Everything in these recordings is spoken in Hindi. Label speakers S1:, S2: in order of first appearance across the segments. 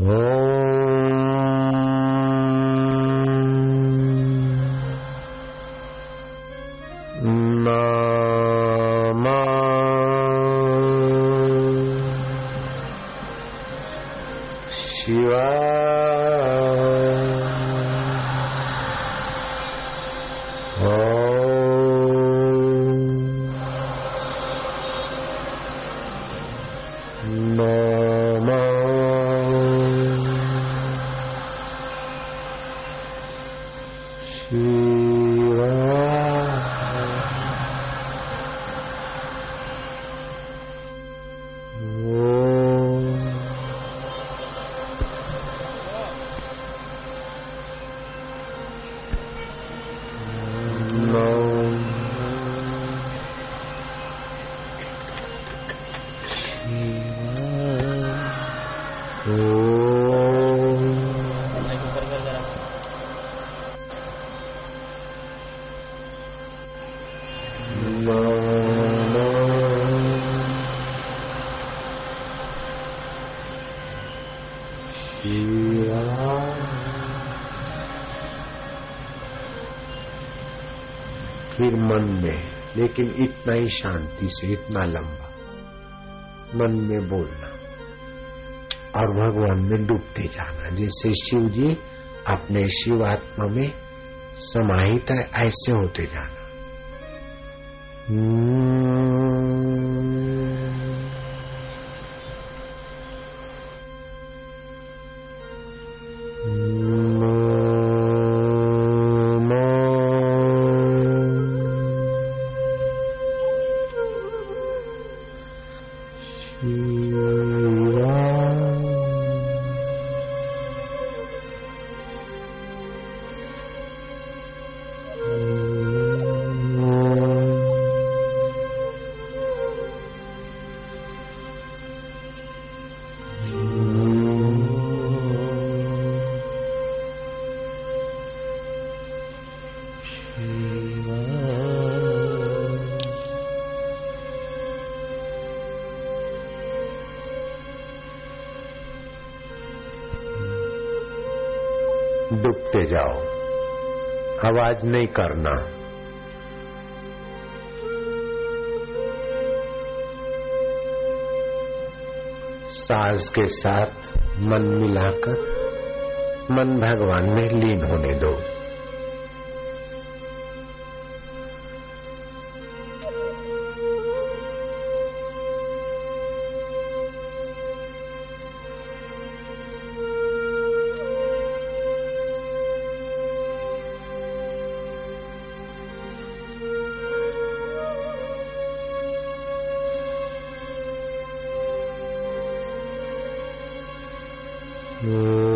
S1: Oh. फिर मन में, लेकिन इतना ही शांति से, इतना लंबा। मन में बोलना और भगवान में डूबते जाना, जैसे शिव जी अपने शिव आत्मा में समाहित है, ऐसे होते जाना। डूबते आवाज़ नहीं करना। साज के साथ मन मिलाकर मन भगवान में लीन होने दो। Mm.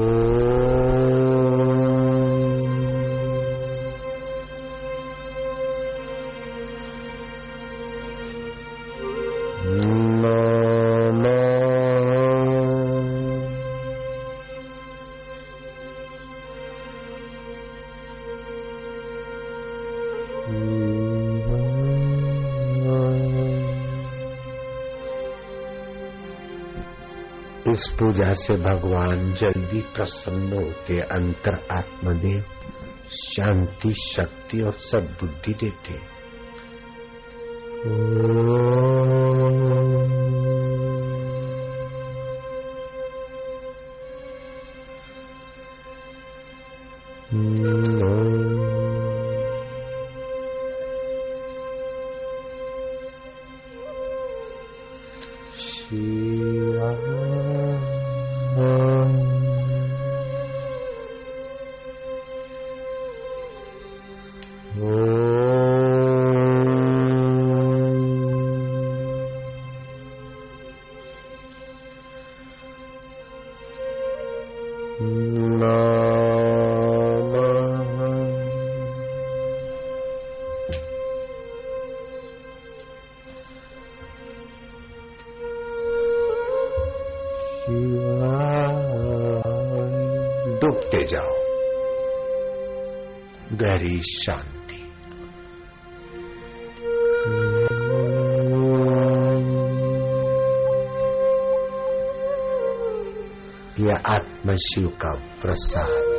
S1: इस पूजा से भगवान जल्दी प्रसन्न होते अंतर आत्मदेव शांति, शक्ति और सद्बुद्धि देते। डूबते गहरी शांति। यह आत्म शिव का प्रसाद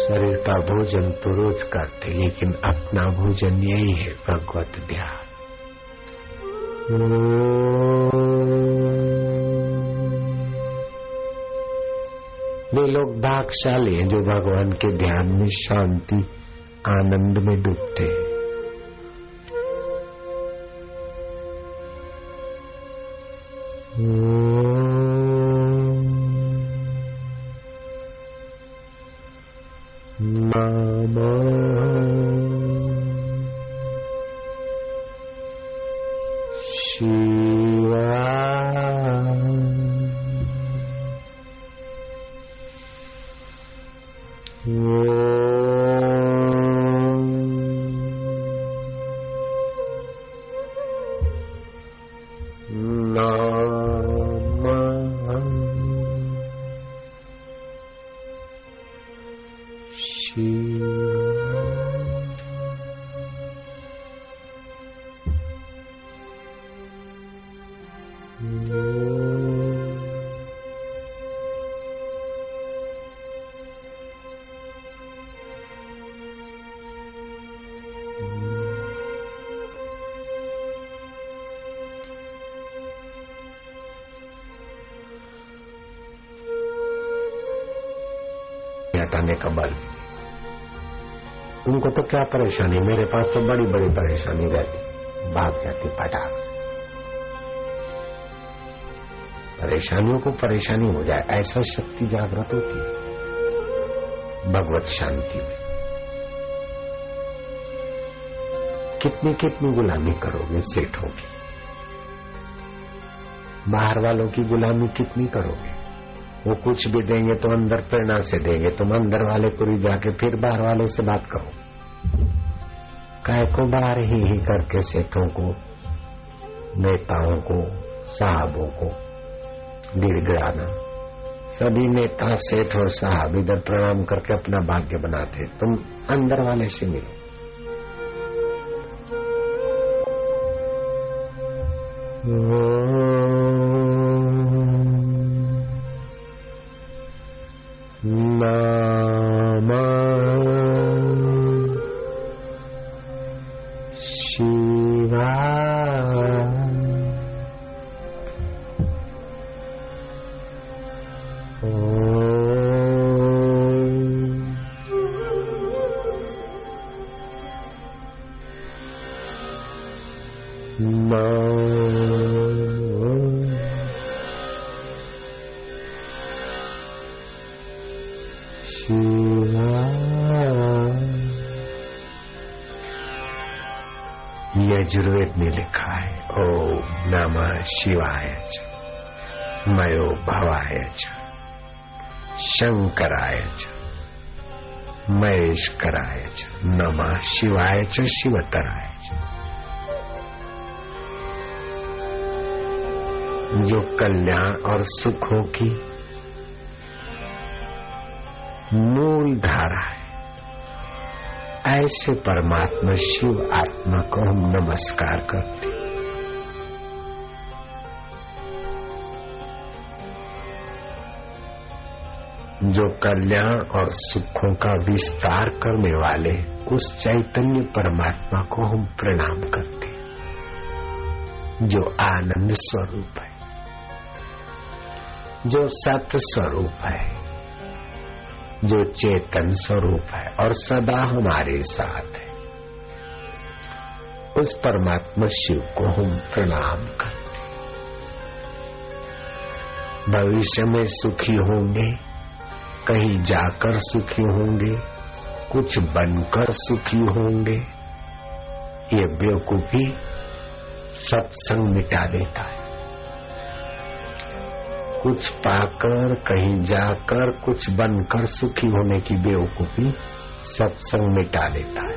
S1: शरीर का भोजन तो रोज करते, लेकिन अपना भोजन यही है, भगवत ध्यान। लोग भागशाली हैं जो भगवान के ध्यान में शांति आनंद में डूबते हैं। हटाने का बल उनको तो क्या परेशानी, मेरे पास तो बड़ी बड़ी परेशानी रहती। भाग जाती पटाख। परेशानियों को परेशानी हो जाए, ऐसा शक्ति जागृत होती भगवत शांति में। कितनी कितनी गुलामी करोगे, सेठ होगी बाहर वालों की गुलामी कितनी करोगे? वो कुछ भी देंगे तो अंदर प्रेरणा से देंगे। तुम अंदर वाले को भी जाके फिर बाहर वाले से बात करो। काय को बाहर ही ही करके सेठों को, नेताओं को, साहबों को गिड़गिड़ाना। सभी नेता, सेठ और साहब इधर प्रणाम करके अपना भाग्य बनाते। तुम अंदर वाले से मिलो। यजुर्वेद में लिखा है। ओ नम शिवाय मयो भवाय शंकराय महेशकराय नम शिवाय शिवतराय जो कल्याण और सुखों की मूल धारा है। ऐसे परमात्मा शिव आत्मा को हम नमस्कार करते जो कल्याण और सुखों का विस्तार करने वाले उस चैतन्य परमात्मा को हम प्रणाम करते जो आनंद स्वरूप है। जो सत स्वरूप है। जो चेतन स्वरूप है और सदा हमारे साथ है। उस परमात्मा शिव को हम प्रणाम करते भविष्य में सुखी होंगे, कहीं जाकर सुखी होंगे, कुछ बनकर सुखी होंगे, ये बेवकूफ़ी सत्संग मिटा देता है। कुछ पाकर, कहीं जाकर, कुछ बनकर सुखी होने की बेवकूफ़ी सत्संग मिटा देता है।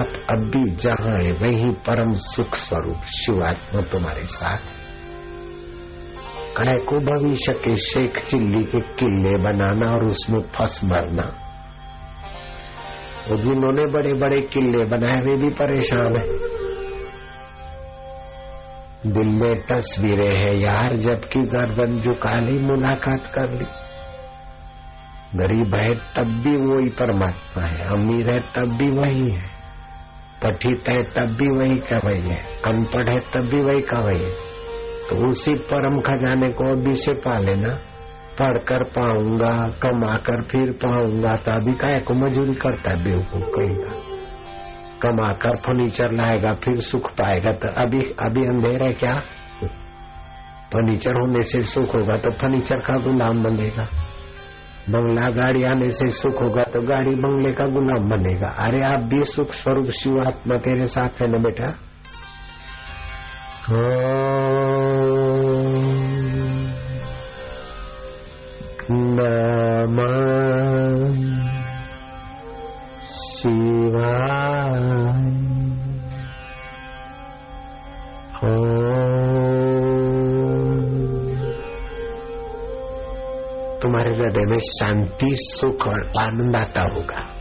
S1: आप अब भी जहाँ है, वही परम सुख स्वरूप शिवात्मा तुम्हारे साथ। कहे को भविष्य के शेख चिल्ली के किले बनाना और उसमें फंस मरना। जिन्होंने बड़े बड़े किले बनाए, वे भी परेशान है। दिल में तस्वीरें हैं यार, जबकि गर्दन झुका ली मुलाकात कर ली। गरीब है, तब भी वही परमात्मा है। अमीर है, तब भी वही है। पठित है, तब भी वही का वही है। अनपढ़ है, तब भी वही का वही है। तो उसी परम खजाने को अभी से पा लेना पढ़कर पाऊँगा कमा कर फिर पाऊँगा तो अभी का को मजूरी करता है बेवकूफ़ कहीं कमा कर फर्नीचर लाएगा, फिर सुख पाएगा। तो अभी अभी अंधेर है क्या? फर्नीचर होने से सुख होगा तो फर्नीचर का गुलाम बनेगा। बंगला गाड़ी आने से सुख होगा तो गाड़ी बंगले का गुलाम बनेगा। अरे आप भी सुख स्वरूप शिव आत्मा तेरे साथ है ना बेटा? नमः हृदय में शांति, सुख और आनंद आता होगा।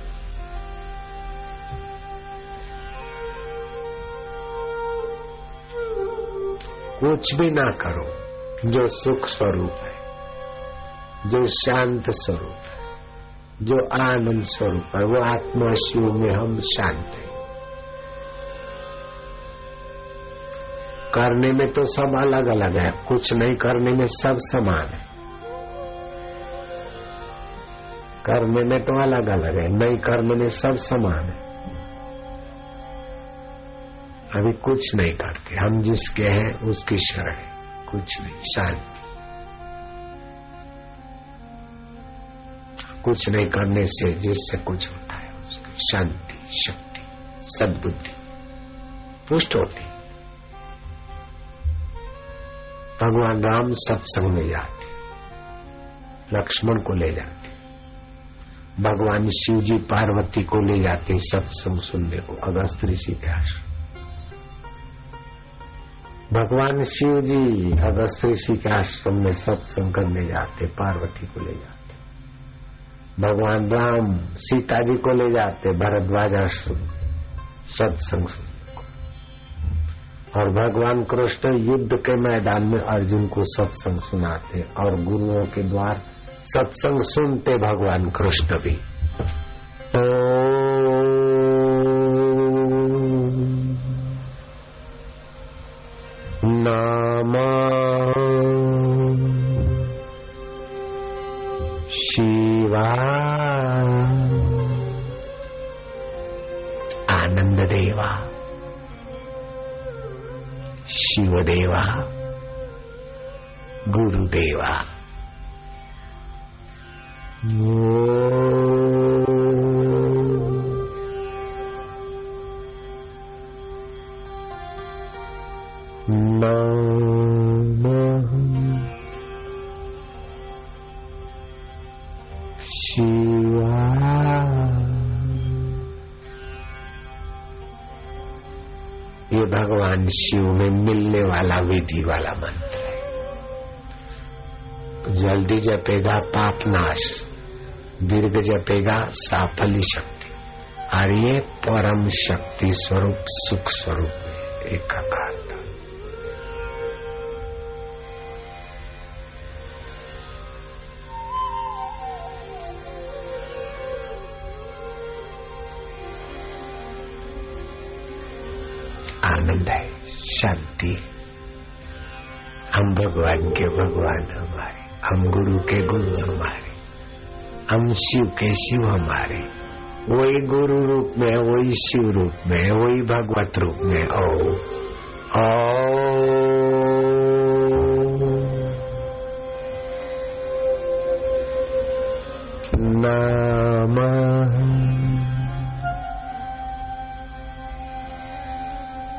S1: कुछ भी ना करो, जो सुख स्वरूप है, जो शांत स्वरूप है, जो आनंद स्वरूप है, वो आत्मा शिव में हम शांत हैं। करने में तो सब अलग अलग है, कुछ नहीं करने में सब समान है। कर्म में तो अलग अलग है नहीं कर्म में सब समान है। अभी कुछ नहीं करते, हम जिसके हैं, उसकी शरण है, कुछ नहीं, शांति। कुछ नहीं करने से जिससे कुछ होता है, उसकी शांति, शक्ति, सद्बुद्धि पुष्ट होती भगवान राम सत्संग में जाते लक्ष्मण को ले जाते भगवान शिव जी पार्वती को ले जाते सत्संग सुनने को, अगस्त ऋषि के आश्रम। भगवान शिव जी अगस्त ऋषि के आश्रम में सत्संग करने जाते, पार्वती को ले जाते। भगवान राम सीता जी को ले जाते, भरद्वाज आश्रम सत्संग सुनने को। और भगवान कृष्ण युद्ध के मैदान में अर्जुन को सत्संग सुनाते और गुरुओं के द्वार सत्संग सुनते भगवान कृष्ण भी। नाम शिवा आनंद देवा शिवदेवा। गुरुदेवा। ये भगवान शिव में मिलने वाला विधि वाला मंत्र है। जल्दी जपेगा पाप नाश। दीर्घ जपेगा साफल्य शक्ति। और ये परम शक्ति स्वरूप, सुख स्वरूप में एकाकार था। आनंद है, शांति हम भगवान के भगवान हमारे, हम गुरु के गुरु हमारे। हम शिव के शिव हमारे। वही गुरु रूप में, वही शिव रूप में, वही भगवत रूप में। ओ ओ नाम।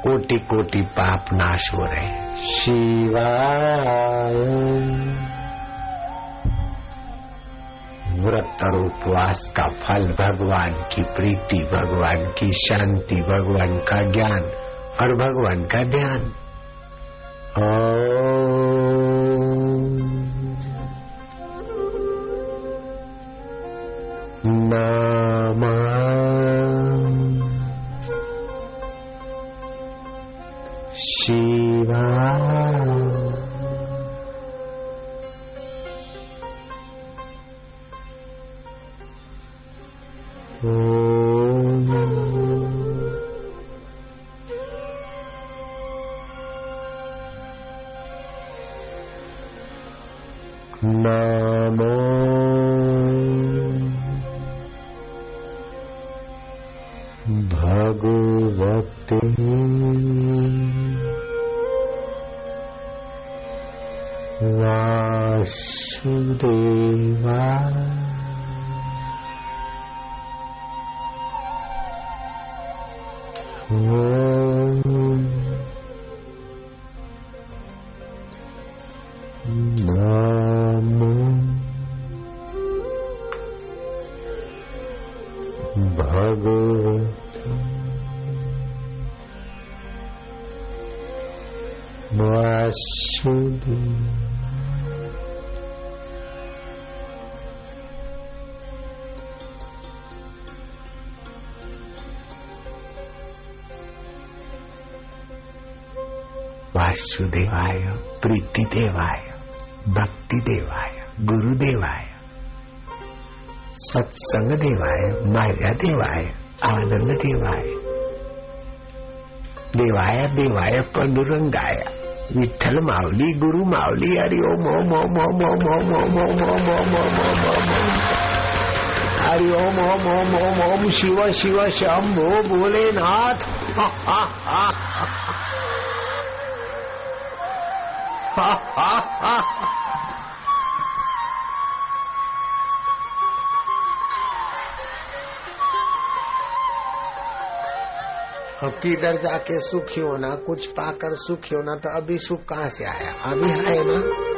S1: कोटि कोटि पाप नाश हो रहे शिवाय। और उपवास का फल भगवान की प्रीति भगवान की शांति भगवान का ज्ञान और भगवान का ध्यान। नाम โอ Mm-hmm. वासुदेवाय प्रीति देवाय प्रीतिदेवाय भक्तिदेवाय गुरुदेवाय सत्संग देवाय माया देवाय आनंद देवाय देवाय देवाय पंडुरंगाय विठ्ठल मावली गुरु मावली हरि ओम ओम ओम ओम ओम ओम ओम ओम ओम ओम ओम ओम हरि ओम ओम ओम ओम ओम शिव शिव शंभो भोलेनाथ हा हा हा किधर जाके सुखी होना, कुछ पाकर सुखी होना तो अभी सुख कहाँ से आया? अभी है ना?